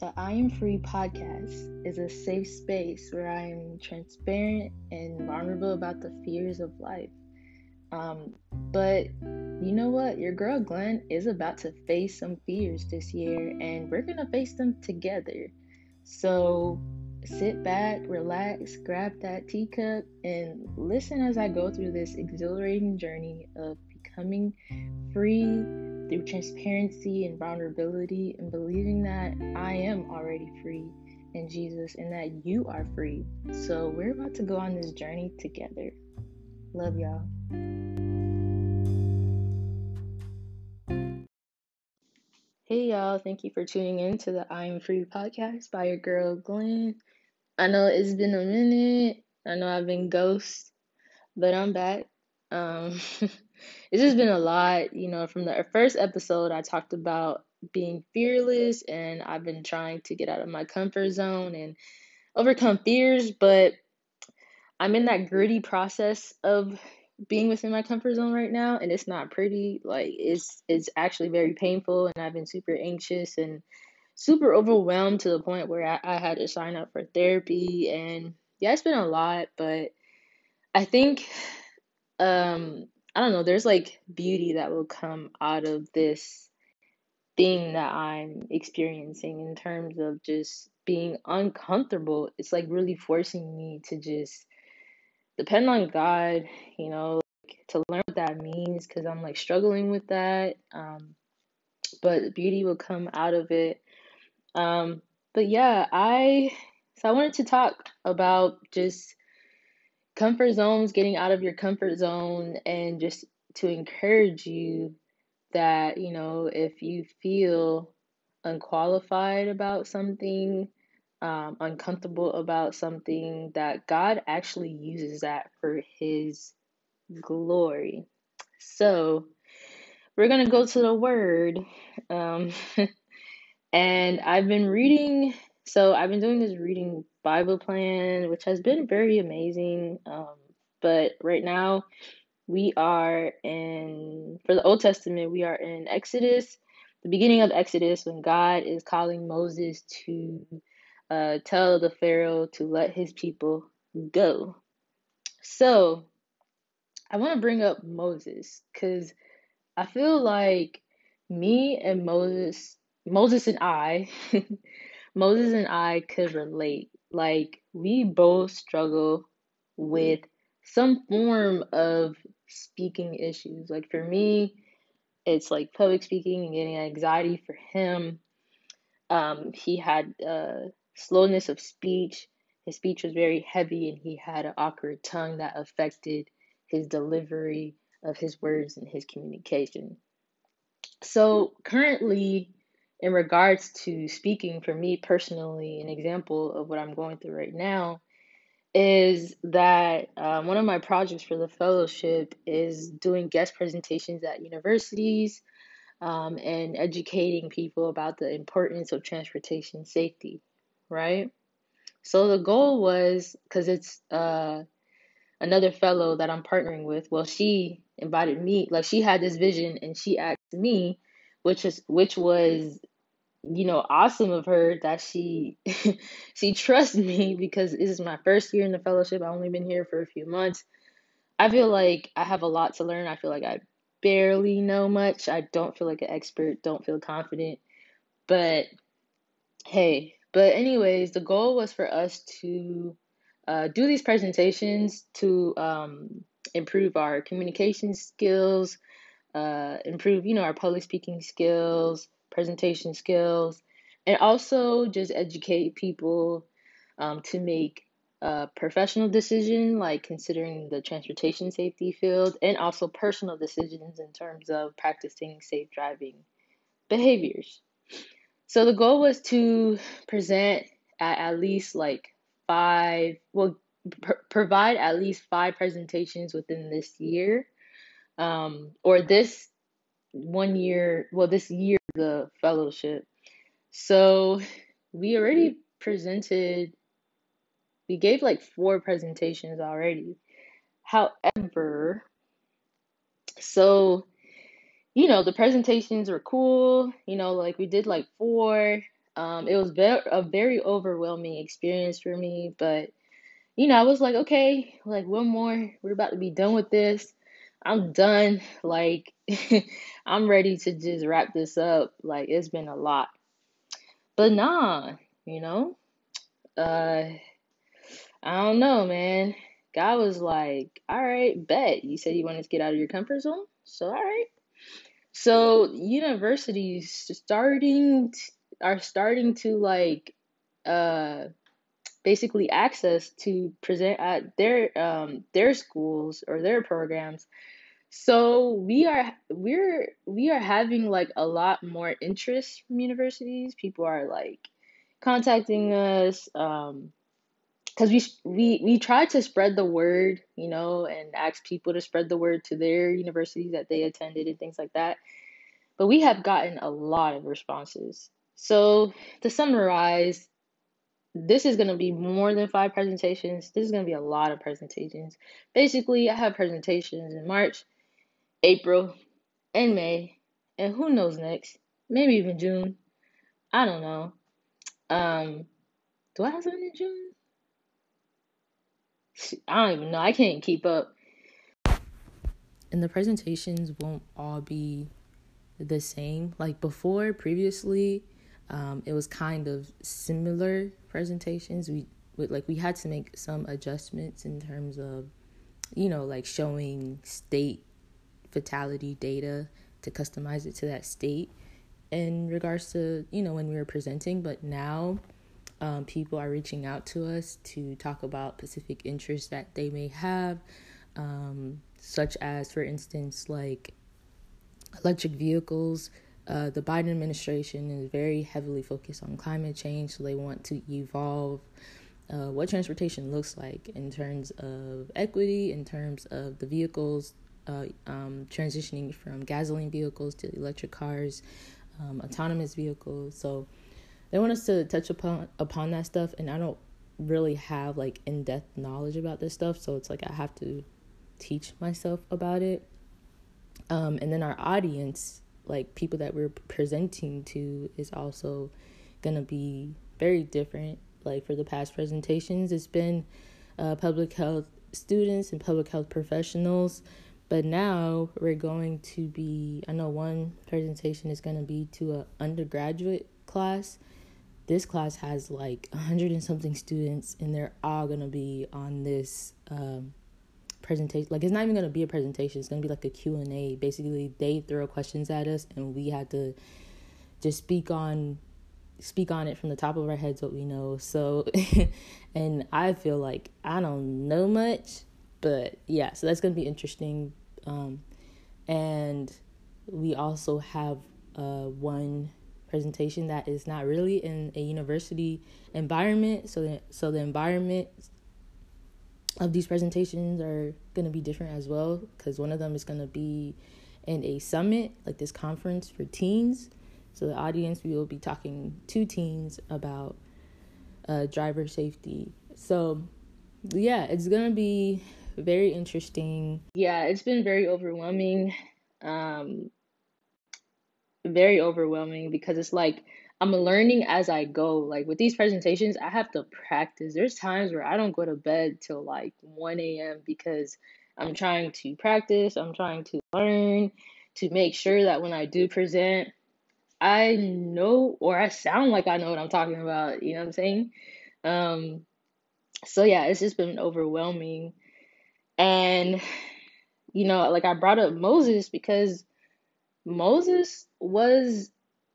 The I Am Free podcast is a safe space where I am transparent and vulnerable about the fears of life. Um, but you know what? Your girl Glenn is about to face some fears this year, and we're gonna face them together. So sit back, relax, grab that teacup, and listen as I go through this exhilarating journey of becoming free through transparency and vulnerability and believing that I am already free in Jesus and that you are free. So we're about to go on this journey together. Love y'all. Hey y'all, thank you for tuning in to the I Am Free podcast by your girl Glenn. I know it's been a minute. I know I've been ghost, but I'm back. Um it's just been a lot, you know, from the first episode I talked about being fearless and I've been trying to get out of my comfort zone and overcome fears, but I'm in that gritty process of being within my comfort zone right now and it's not pretty. Like it's it's actually very painful and I've been super anxious and super overwhelmed to the point where I, I had to sign up for therapy and yeah, it's been a lot, but I think um I don't know, there's like beauty that will come out of this thing that I'm experiencing in terms of just being uncomfortable. It's like really forcing me to just depend on God, you know, like, to learn what that means because I'm like struggling with that. Um, but beauty will come out of it. Um, but yeah, I so I wanted to talk about just comfort zones, getting out of your comfort zone, and just to encourage you that, you know, if you feel unqualified about something, um, uncomfortable about something, that God actually uses that for His glory. So, we're going to go to the Word. Um, and I've been reading, so I've been doing this reading Bible plan, which has been very amazing. Um, but right now, we are in, for the Old Testament, we are in Exodus, the beginning of Exodus, when God is calling Moses to uh, tell the Pharaoh to let his people go. So, I want to bring up Moses because I feel like me and Moses, Moses and I, Moses and I could relate. Like, we both struggle with some form of speaking issues. Like, for me, it's like public speaking and getting anxiety. For him, um, he had uh, slowness of speech. His speech was very heavy, and he had an awkward tongue that affected his delivery of his words and his communication. So, currently, in regards to speaking, for me personally, an example of what I'm going through right now is that um, one of my projects for the fellowship is doing guest presentations at universities um, and educating people about the importance of transportation safety, right? So the goal was because it's uh, another fellow that I'm partnering with. Well, she invited me, like she had this vision, and she asked me, which is which was you know, awesome of her that she she trusts me because this is my first year in the fellowship. I've only been here for a few months. I feel like I have a lot to learn. I feel like I barely know much. I don't feel like an expert, don't feel confident. But hey, but anyways, the goal was for us to uh, do these presentations to um, improve our communication skills, uh, improve, you know, our public speaking skills, presentation skills, and also just educate people um, to make a professional decision, like considering the transportation safety field, and also personal decisions in terms of practicing safe driving behaviors. So the goal was to present at at least like five, well, pr- provide at least five presentations within this year, um, or this one year, well, this year, the fellowship. So we already presented, we gave like four presentations already. However, so, you know, the presentations were cool, you know, like we did like four. Um, it was very a very overwhelming experience for me, but you know, I was like, okay, like one more, we're about to be done with this. I'm done. Like, I'm ready to just wrap this up. Like, it's been a lot. But nah, you know, uh, I don't know, man. God was like, all right, bet. You said you wanted to get out of your comfort zone. So, all right. So, universities starting t- are starting to like uh basically access to present at their um their schools or their programs. So, we are we're we are having like a lot more interest from universities. People are like contacting us um because we we we try to spread the word, you know, and ask people to spread the word to their universities that they attended and things like that. But we have gotten a lot of responses. So to summarize, this is going to be more than five presentations. This is going to be a lot of presentations. Basically, I have presentations in March, April, and May, and who knows next? Maybe even June. I don't know. Um, do I have something in June? I don't even know. I can't keep up. And the presentations won't all be the same. Like before, previously, um, it was kind of similar presentations. We would like we had to make some adjustments in terms of, you know, like showing state fatality data to customize it to that state in regards to you know when we were presenting. But now um, people are reaching out to us to talk about specific interests that they may have, um, such as, for instance, like electric vehicles. Uh, the Biden administration is very heavily focused on climate change, so they want to evolve uh, what transportation looks like in terms of equity, in terms of the vehicles uh, um, transitioning from gasoline vehicles to electric cars, um, autonomous vehicles. So they want us to touch upon upon that stuff and I don't really have like in-depth knowledge about this stuff so it's like I have to teach myself about it um, and then our audience like people that we're presenting to is also gonna be very different like for the past presentations it's been uh, public health students and public health professionals but now we're going to be i know one presentation is going to be to a undergraduate class. This class has like a hundred and something students and they're all gonna be on this um, presentation like it's not even gonna be a presentation it's gonna be like a q&a basically they throw questions at us and we had to just speak on speak on it from the top of our heads what we know. So and i feel like i don't know much but yeah so that's gonna be interesting um, and we also have uh, one presentation that is not really in a university environment. So the, so the environment of these presentations are going to be different as well because one of them is going to be in a summit, like this conference for teens. So the audience, we will be talking to teens about uh, driver safety. So yeah, it's going to be very interesting. Yeah, it's been very overwhelming. Um, very overwhelming because it's like I'm learning as I go. Like with these presentations, I have to practice. There's times where I don't go to bed till like 1 a.m. because I'm trying to practice, I'm trying to learn to make sure that when I do present, I know or I sound like I know what I'm talking about. You know what I'm saying? Um, so yeah, it's just been overwhelming. And, you know, like I brought up Moses because Moses was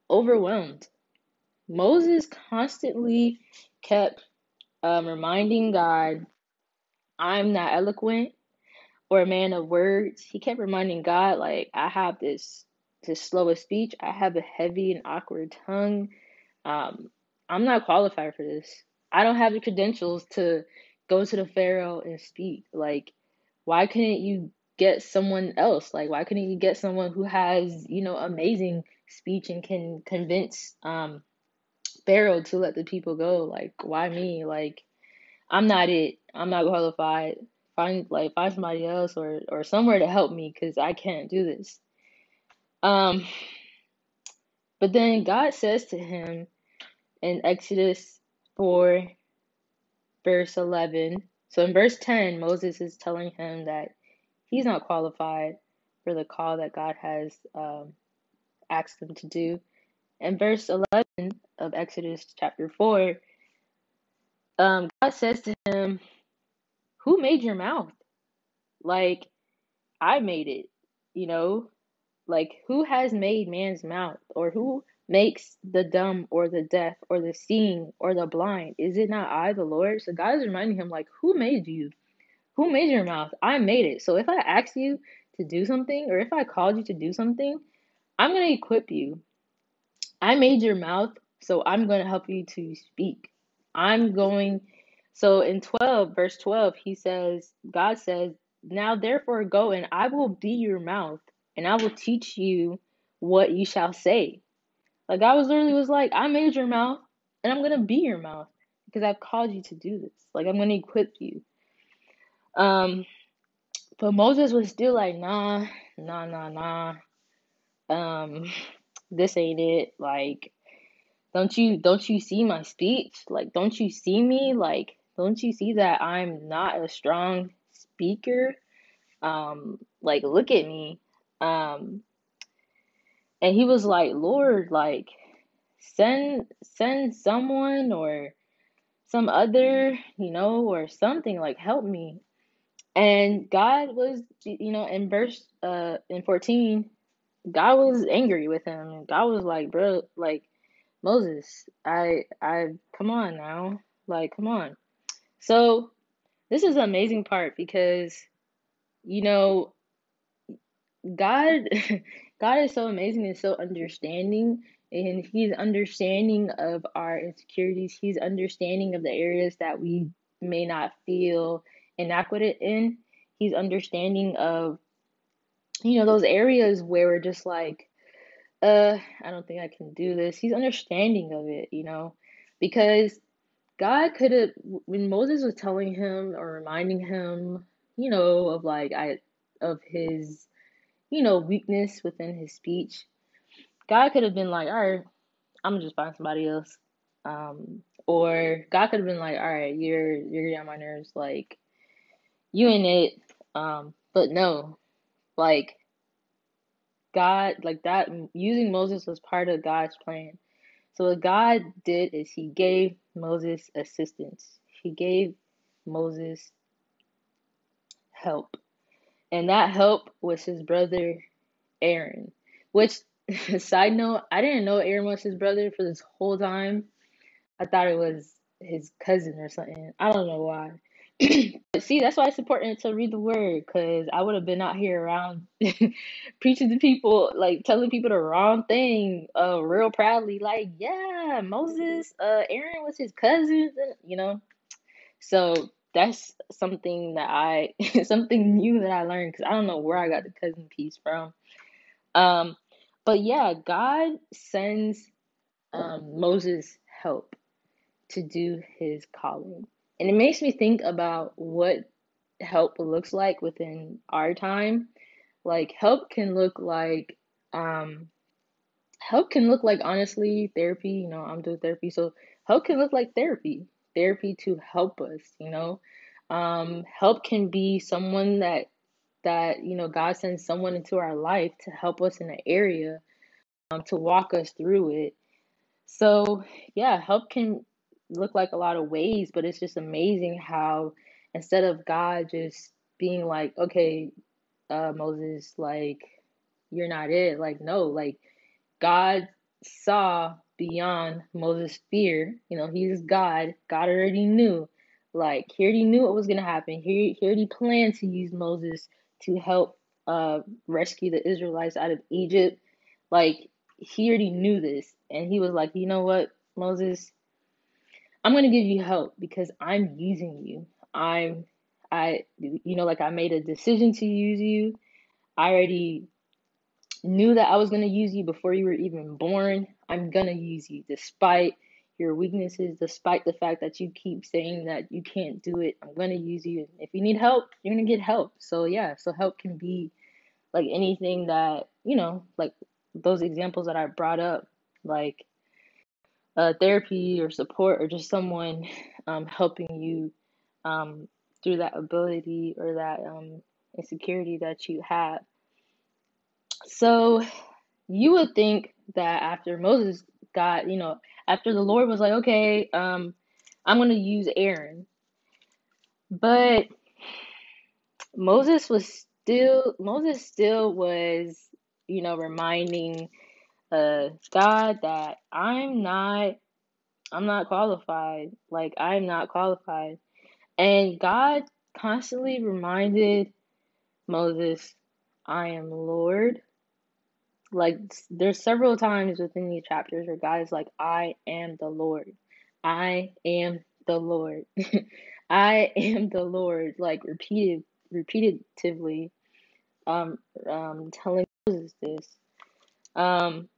overwhelmed. Moses constantly kept um, reminding God, I'm not eloquent or a man of words. He kept reminding God, like, I have this this slow of speech. I have a heavy and awkward tongue. Um, I'm not qualified for this. I don't have the credentials to go to the Pharaoh and speak. Like, why couldn't you get someone else? Like, why couldn't you get someone who has, you know, amazing speech and can convince um Pharaoh to let the people go? Like, why me? Like, I'm not it. I'm not qualified. Find like find somebody else or or somewhere to help me because I can't do this. Um, but then God says to him, in Exodus 4, verse 11. So in verse 10, Moses is telling him that he's not qualified for the call that God has um, asked him to do. And verse 11 of Exodus chapter 4, um, God says to him, Who made your mouth? Like, I made it, you know? Like, who has made man's mouth? Or who makes the dumb or the deaf or the seeing or the blind? Is it not I, the Lord? So God is reminding him, like, who made you? Who made your mouth? I made it. So if I ask you to do something or if I called you to do something, I'm going to equip you. I made your mouth, so I'm going to help you to speak. I'm going. So in 12, verse 12, he says, God says, Now therefore go and I will be your mouth and I will teach you what you shall say. Like I was literally was like, I made your mouth and I'm to be your mouth because I've called you to do this. Like I'm to equip you. Um, but Moses was still like, nah, nah, nah, nah. Um, this ain't it. Like, don't you don't you see my speech? Like, don't you see me? Like, don't you see that I'm not a strong speaker? Um, like, look at me. Um, and he was like, Lord, like, send send someone or some other, you know, or something like help me. And God was, you know, in verse uh in 14, God was angry with him. God was like, bro, like Moses, I I come on now. Like, come on. So this is an amazing part because you know God God is so amazing and so understanding and he's understanding of our insecurities. He's understanding of the areas that we may not feel inadequate in. He's understanding of you know those areas where we're just like uh I don't think I can do this. He's understanding of it, you know, because God could have when Moses was telling him or reminding him, you know, of like I of his you know weakness within his speech. God could have been like, all right, I'm gonna just find somebody else. Um, or God could have been like, all right, you're you're getting on my nerves, like you ain't it. Um, but no, like God, like that, using Moses was part of God's plan. So what God did is He gave Moses assistance. He gave Moses help, and that help was his brother Aaron. Which, side note, I didn't know Aaron was his brother for this whole time. I thought it was his cousin or something. I don't know why. but see, that's why it's important to read the word because I would have been out here around preaching to people, like telling people the wrong thing, uh, real proudly, like, yeah, Moses, uh, Aaron was his cousin, you know. So that's something that I, something new that I learned because I don't know where I got the cousin piece from. Um, but yeah, God sends um, Moses help to do his calling. And it makes me think about what help looks like within our time. Like help can look like um help can look like honestly therapy, you know, I'm doing therapy. So help can look like therapy. Therapy to help us, you know. Um help can be someone that that you know God sends someone into our life to help us in an area um, to walk us through it. So yeah, help can look like a lot of ways, but it's just amazing how instead of God just being like, okay, uh, Moses, like, you're not it, like, no, like, God saw beyond Moses' fear. You know, he's God. God already knew. Like, he already knew what was going to happen. He, he already planned to use Moses to help uh, rescue the Israelites out of Egypt. Like, he already knew this. And he was like, you know what, Moses, I'm going to give you help because I'm using you. I'm, I, you know, like I made a decision to use you. I already knew that I was going to use you before you were even born. I'm going to use you despite your weaknesses, despite the fact that you keep saying that you can't do it. I'm going to use you. If you need help, you're going to get help. So, yeah, so help can be like anything that, you know, like those examples that I brought up, like uh, therapy or support or just someone um, helping you um, through that ability or that um, insecurity that you have. So you would think that after Moses got, you know, after the Lord was like, okay, um, I'm going to use Aaron. But Moses was still, Moses still was, you know, reminding uh, God that I'm not, I'm not qualified. Like, I'm not qualified. And God constantly reminded Moses, I am Lord. Like there's several times within these chapters where God is like, I am the Lord. I am the Lord. I am the Lord. Like repeated repetitively um um telling Moses this. Um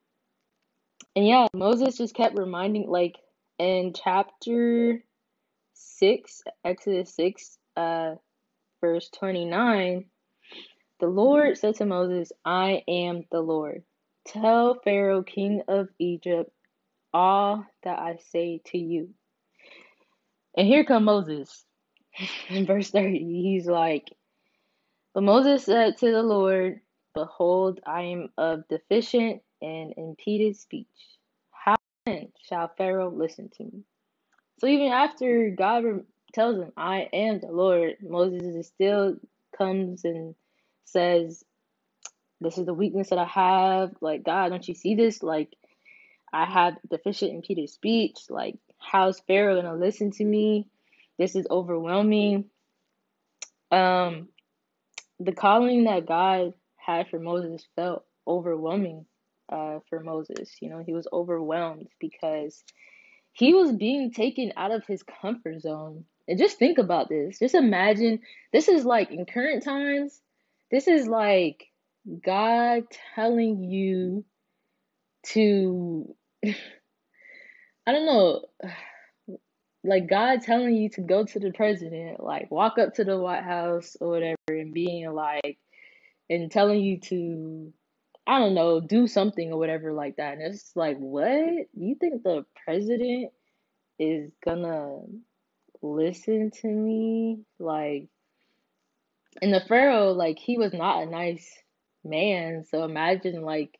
and yeah, Moses just kept reminding like in chapter six, Exodus six, uh verse twenty nine, the Lord said to Moses, I am the Lord. Tell Pharaoh, king of Egypt, all that I say to you. And here come Moses. In verse 30, he's like, But Moses said to the Lord, Behold, I am of deficient and impeded speech. How then shall Pharaoh listen to me? So even after God tells him, I am the Lord, Moses is still comes and says, This is the weakness that I have. Like, God, don't you see this? Like, I have deficient impeded speech. Like, how's Pharaoh gonna listen to me? This is overwhelming. Um, the calling that God had for Moses felt overwhelming uh, for Moses. You know, he was overwhelmed because he was being taken out of his comfort zone. And just think about this. Just imagine this is like in current times, this is like God telling you to, I don't know, like God telling you to go to the president, like walk up to the White House or whatever, and being like, and telling you to, I don't know, do something or whatever like that. And it's like, what? You think the president is gonna listen to me? Like, and the Pharaoh, like, he was not a nice man. So imagine, like,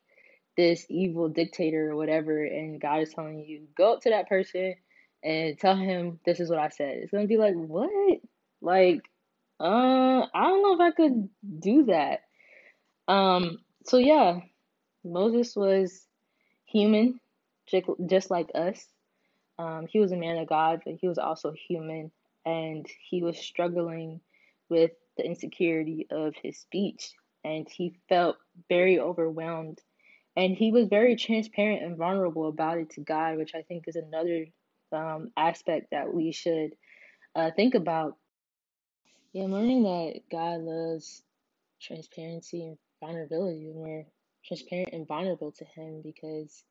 this evil dictator or whatever, and God is telling you, go up to that person and tell him this is what I said. It's gonna be like, what? Like, uh, I don't know if I could do that. Um, so yeah, Moses was human, just like us. Um, he was a man of God, but he was also human, and he was struggling with the insecurity of his speech, and he felt very overwhelmed. And he was very transparent and vulnerable about it to God, which I think is another um, aspect that we should uh, think about. Yeah, learning that God loves transparency and vulnerability when we're transparent and vulnerable to Him because,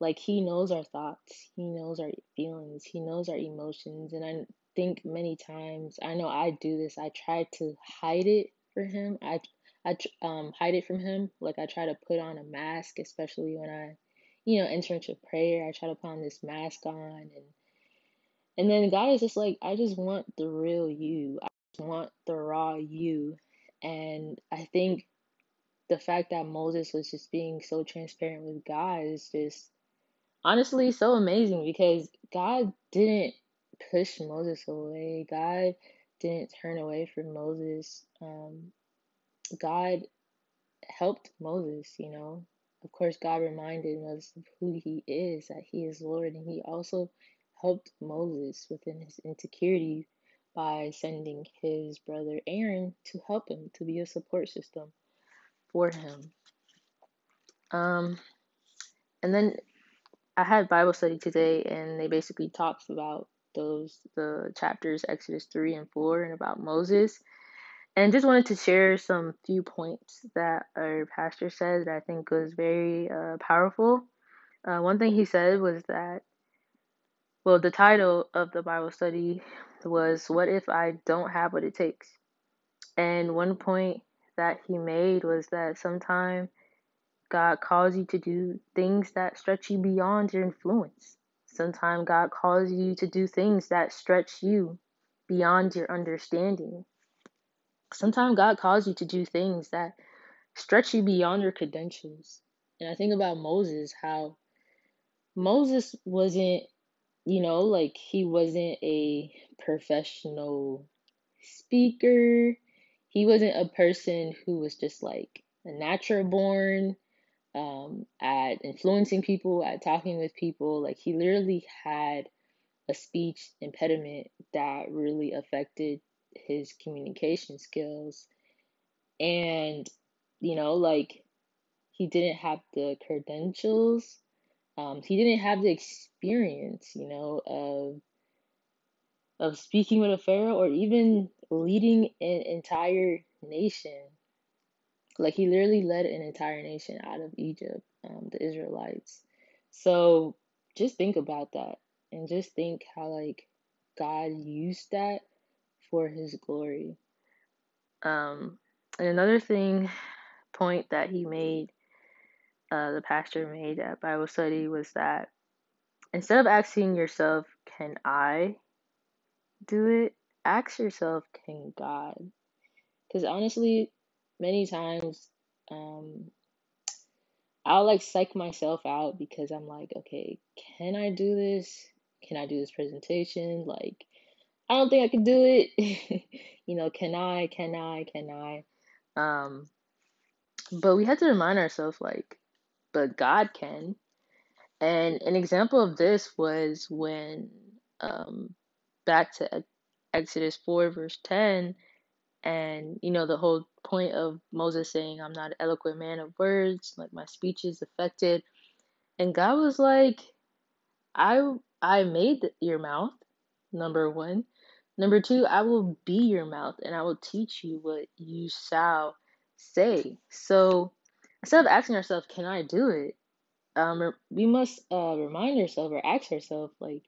like, He knows our thoughts, He knows our feelings, He knows our emotions. And I think many times, I know I do this, I try to hide it for Him. I I um hide it from him. Like I try to put on a mask, especially when I you know, enter into prayer. I try to put on this mask on and and then God is just like, I just want the real you. I want the raw you. And I think the fact that Moses was just being so transparent with God is just honestly so amazing because God didn't push Moses away. God didn't turn away from Moses. Um, God helped Moses, you know, of course, God reminded us of who He is, that He is Lord, and He also helped Moses within his insecurity by sending his brother Aaron to help him, to be a support system for him. Um, and then I had Bible study today, and they basically talks about those the chapters Exodus three and four, and about Moses and just wanted to share some few points that our pastor said that I think was very uh, powerful. Uh, one thing he said was that, well, the title of the Bible study was "What if I don't have what it takes?" And one point that he made was that sometimes God calls you to do things that stretch you beyond your influence. Sometimes God calls you to do things that stretch you beyond your understanding. Sometimes God calls you to do things that stretch you beyond your credentials. And I think about Moses, how Moses wasn't, you know, like he wasn't a professional speaker. He wasn't a person who was just like a natural born um, at influencing people, at talking with people. Like he literally had a speech impediment that really affected his communication skills. And, you know, like he didn't have the credentials. Um, he didn't have the experience, you know, of of speaking with a pharaoh or even leading an entire nation. Like he literally led an entire nation out of Egypt, um, the Israelites. So just think about that and just think how like God used that for his glory. Um, and another thing, point that he made, uh, the pastor made at Bible study was that instead of asking yourself, can I do it? Ask yourself, can God? Because honestly, many times, um, I'll like psych myself out because I'm like, okay, can I do this? Can I do this presentation? Like, I don't think I can do it. you know, can I? Can I? Can I? Um, but we had to remind ourselves, like, but God can. And an example of this was when, um, back to Exodus 4, verse 10, and you know, the whole point of Moses saying, I'm not an eloquent man of words, like my speech is affected. And God was like, I I made your mouth, number one. Number two, I will be your mouth and I will teach you what you shall say. So instead of asking ourselves, can I do it? Um, we must uh, remind ourselves or ask ourselves, like,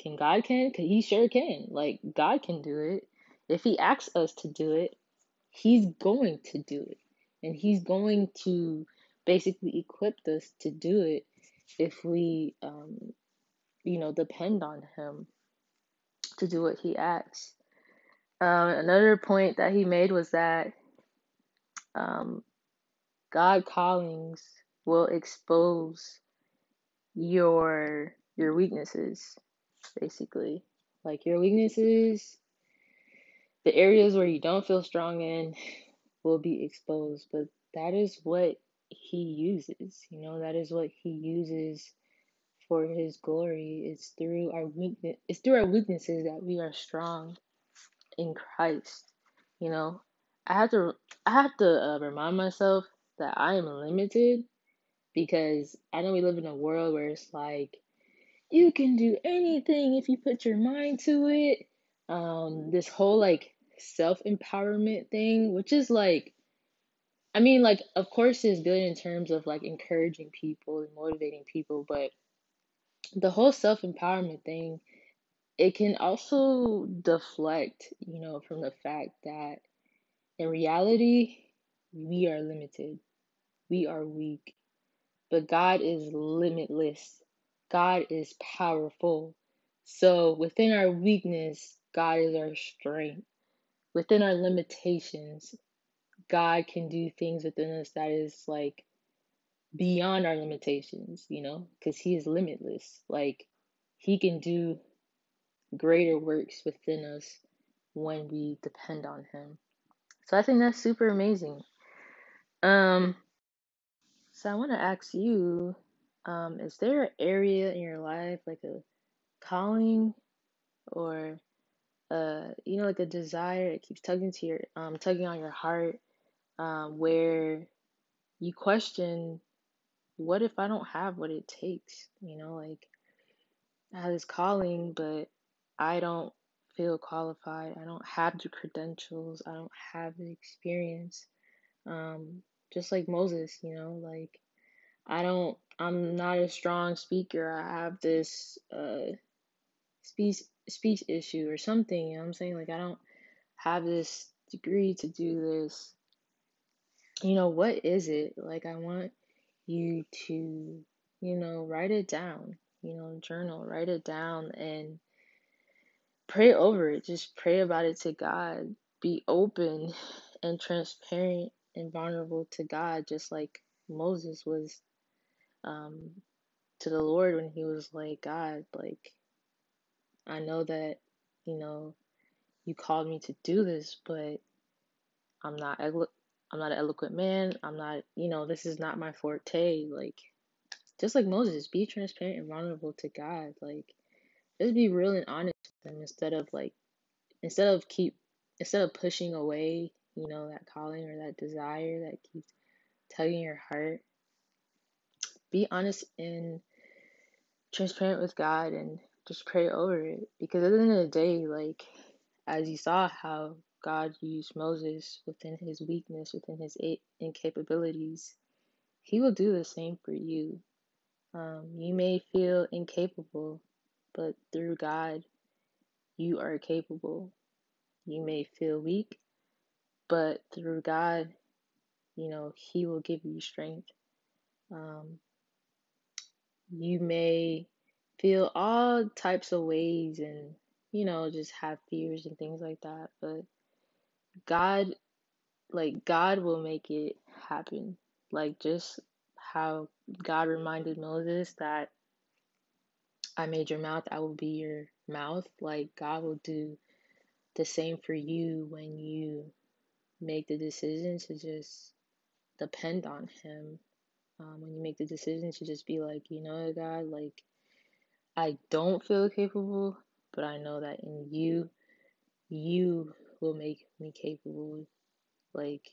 can God can? Cause He sure can. Like God can do it. If He asks us to do it, He's going to do it, and He's going to basically equip us to do it if we, um, you know, depend on Him to do what He asks. Um, another point that he made was that um, God callings will expose your your weaknesses, basically, like your weaknesses, the areas where you don't feel strong in, will be exposed. But that is what He uses. You know, that is what He uses for His glory. It's through our weakness. It's through our weaknesses that we are strong in Christ. You know, I have to I have to uh, remind myself that I am limited because I know we live in a world where it's like you can do anything if you put your mind to it. Um, this whole like self empowerment thing, which is like, I mean, like, of course, it's good in terms of like encouraging people and motivating people, but the whole self empowerment thing it can also deflect, you know, from the fact that in reality, we are limited, we are weak, but God is limitless, God is powerful. So within our weakness, God is our strength. Within our limitations, God can do things within us that is like beyond our limitations, you know, because He is limitless. Like, He can do greater works within us when we depend on him. So I think that's super amazing. Um so I want to ask you um is there an area in your life like a calling or uh you know like a desire that keeps tugging to your um tugging on your heart um where you question what if I don't have what it takes? You know, like I have this calling but I don't feel qualified. I don't have the credentials. I don't have the experience. Um, just like Moses, you know, like I don't, I'm not a strong speaker. I have this uh, speech speech issue or something. You know I'm saying? Like I don't have this degree to do this. You know what is it? Like I want you to, you know, write it down. you know, journal, write it down and pray over it. Just pray about it to God. Be open and transparent and vulnerable to God, just like Moses was um, to the Lord when he was like, God, like, I know that, you know, you called me to do this, but I'm not elo- I'm not an eloquent man. I'm not, you know, this is not my forte. Like, just like Moses, be transparent and vulnerable to God. Like, just be real and honest with him instead of like, instead of keep, instead of pushing away, you know, that calling or that desire that keeps tugging your heart. Be honest and transparent with God and just pray over it. Because at the end of the day, like, as you saw how God used Moses within his weakness, within his incapabilities, he will do the same for you. Um, you may feel incapable, but through God, you are capable. You may feel weak, but through God, you know, He will give you strength. Um, you may feel all types of ways and, you know, just have fears and things like that, but God, like, God will make it happen. Like, just how God reminded Moses that I made your mouth, I will be your mouth. Like God will do the same for you when you make the decision to just depend on Him. Um, when you make the decision to just be like, you know, God, like I don't feel capable, but I know that in you, you will make me capable. Like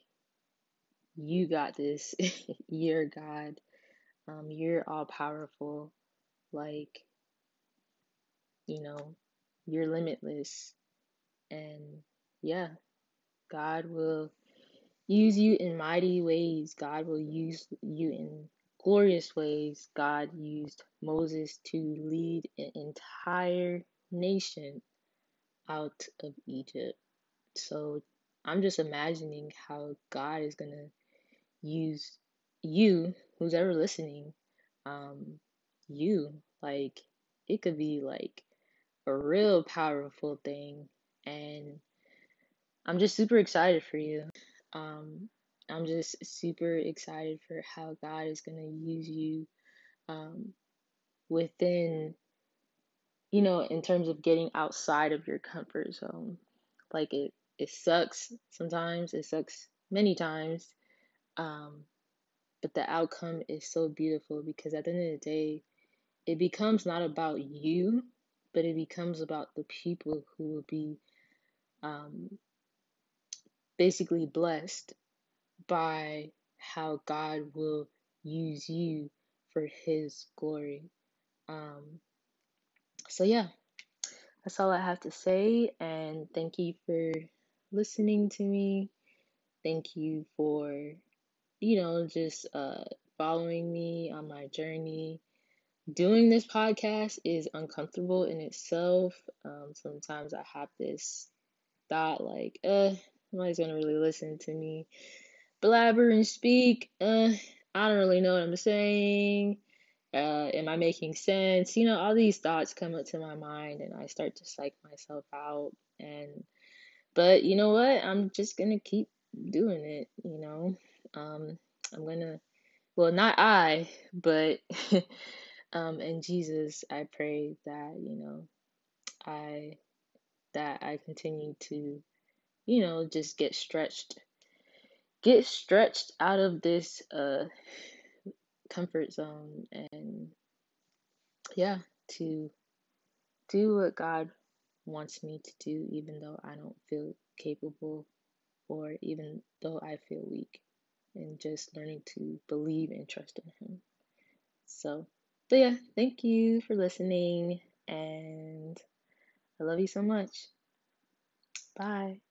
you got this. you're God. Um, you're all powerful. Like you know, you're limitless. And yeah, God will use you in mighty ways. God will use you in glorious ways. God used Moses to lead an entire nation out of Egypt. So I'm just imagining how God is going to use you, who's ever listening, um, you. Like, it could be like a real powerful thing. And I'm just super excited for you. Um, I'm just super excited for how God is going to use you um, within, you know, in terms of getting outside of your comfort zone. Like it, it sucks sometimes, it sucks many times. Um, but the outcome is so beautiful because at the end of the day, it becomes not about you, but it becomes about the people who will be um, basically blessed by how God will use you for His glory. Um, so, yeah, that's all I have to say. And thank you for listening to me. Thank you for, you know, just uh, following me on my journey. Doing this podcast is uncomfortable in itself. Um, sometimes I have this thought like, uh, nobody's gonna really listen to me blabber and speak. Uh, I don't really know what I'm saying. Uh, am I making sense? You know, all these thoughts come up to my mind, and I start to psych myself out. And but you know what? I'm just gonna keep doing it. You know, um, I'm gonna. Well, not I, but um, and Jesus, I pray that you know, I that I continue to, you know, just get stretched get stretched out of this uh comfort zone and yeah to do what god wants me to do even though i don't feel capable or even though i feel weak and just learning to believe and trust in him. So but yeah thank you for listening and i love you so much. Bye